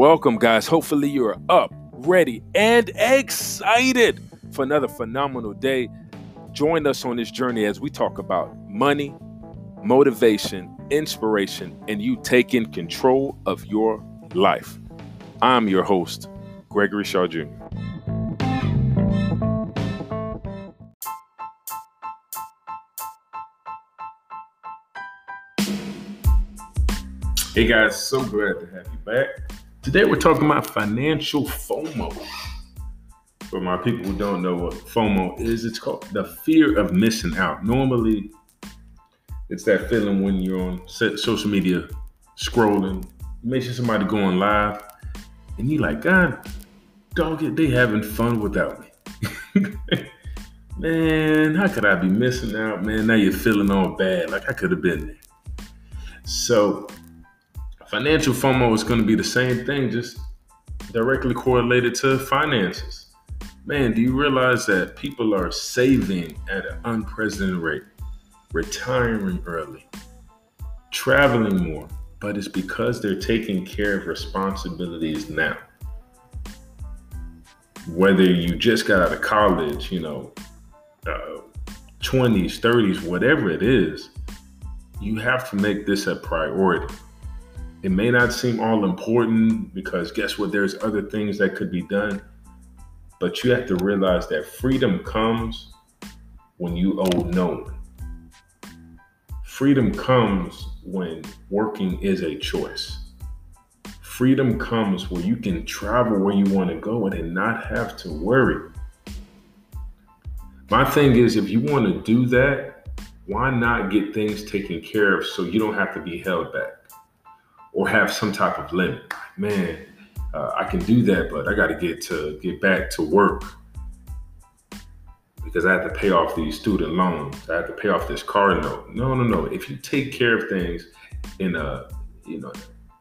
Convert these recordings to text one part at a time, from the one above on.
Welcome, guys. Hopefully, you're up, ready, and excited for another phenomenal day. Join us on this journey as we talk about money, motivation, inspiration, and you taking control of your life. I'm your host, Gregory Shaw Jr. Hey guys, so glad to have you back. Today we're talking about financial FOMO. For my people who don't know what FOMO is, it's called the fear of missing out. Normally, it's that feeling when you're on social media scrolling, you may see somebody going live, and you're like, God, dog they having fun without me. man, how could I be missing out? Man, now you're feeling all bad. Like I could have been there. So Financial FOMO is going to be the same thing, just directly correlated to finances. Man, do you realize that people are saving at an unprecedented rate, retiring early, traveling more, but it's because they're taking care of responsibilities now. Whether you just got out of college, you know, uh, 20s, 30s, whatever it is, you have to make this a priority. It may not seem all important because guess what? There's other things that could be done. But you have to realize that freedom comes when you owe no one. Freedom comes when working is a choice. Freedom comes where you can travel where you want to go and not have to worry. My thing is, if you want to do that, why not get things taken care of so you don't have to be held back? Or have some type of limit. Man, uh, I can do that, but I got to get to get back to work because I have to pay off these student loans. I have to pay off this car note. No, no, no. If you take care of things in a you know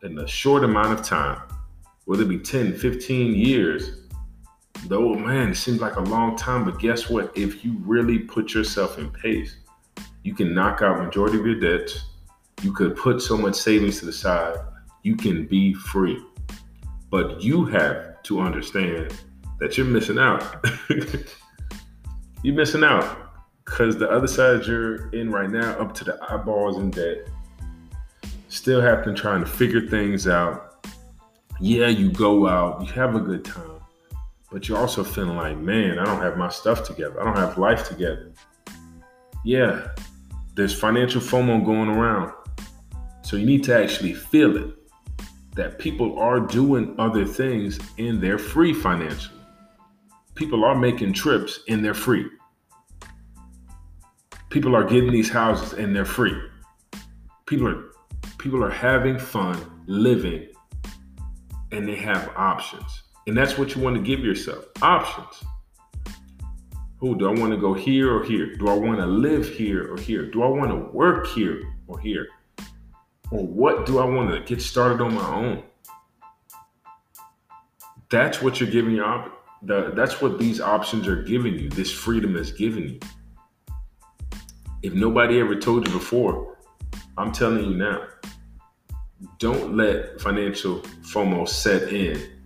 in a short amount of time, whether it be 10, 15 years, though man, it seems like a long time, but guess what? If you really put yourself in pace, you can knock out majority of your debts you could put so much savings to the side, you can be free. But you have to understand that you're missing out. you're missing out because the other side you're in right now, up to the eyeballs in debt, still have to trying to figure things out. Yeah, you go out, you have a good time, but you're also feeling like, man, I don't have my stuff together. I don't have life together. Yeah, there's financial FOMO going around. So you need to actually feel it that people are doing other things and they're free financially. People are making trips and they're free. People are getting these houses and they're free. People are people are having fun living and they have options. And that's what you want to give yourself. Options. Who do I want to go here or here? Do I want to live here or here? Do I want to work here or here? Or what do I want to get started on my own? That's what you're giving your op- the, that's what these options are giving you. This freedom is giving you. If nobody ever told you before, I'm telling you now. Don't let financial FOMO set in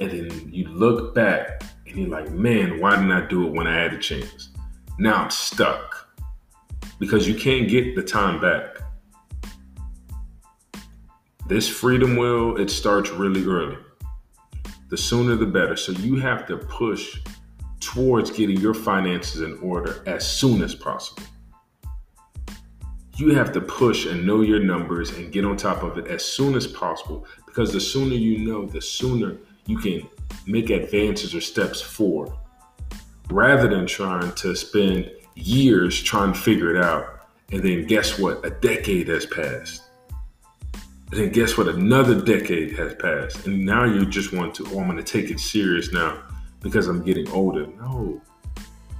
and then you look back and you're like, man, why didn't I do it when I had a chance? Now I'm stuck because you can't get the time back. This freedom will, it starts really early. The sooner the better. So you have to push towards getting your finances in order as soon as possible. You have to push and know your numbers and get on top of it as soon as possible because the sooner you know, the sooner you can make advances or steps forward rather than trying to spend years trying to figure it out. And then guess what? A decade has passed. Then guess what? Another decade has passed. And now you just want to, oh, I'm going to take it serious now because I'm getting older. No.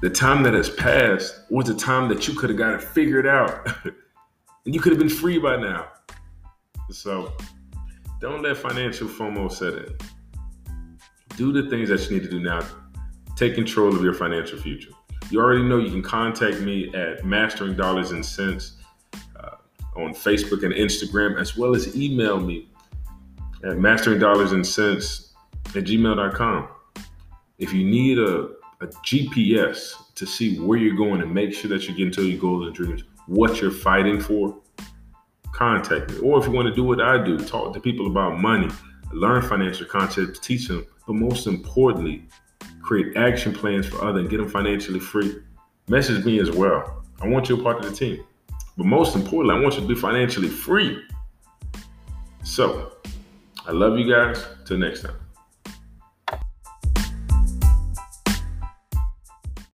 The time that has passed was the time that you could have got it figured out. and you could have been free by now. So don't let financial FOMO set in. Do the things that you need to do now. Take control of your financial future. You already know you can contact me at Mastering Dollars and Cents on Facebook and Instagram, as well as email me at mastering dollars and cents at gmail.com. If you need a, a GPS to see where you're going and make sure that you're getting to your goals and dreams, what you're fighting for, contact me. Or if you want to do what I do, talk to people about money, learn financial concepts, teach them, but most importantly, create action plans for others and get them financially free. Message me as well. I want you a part of the team. But most importantly, I want you to be financially free. So, I love you guys. Till next time.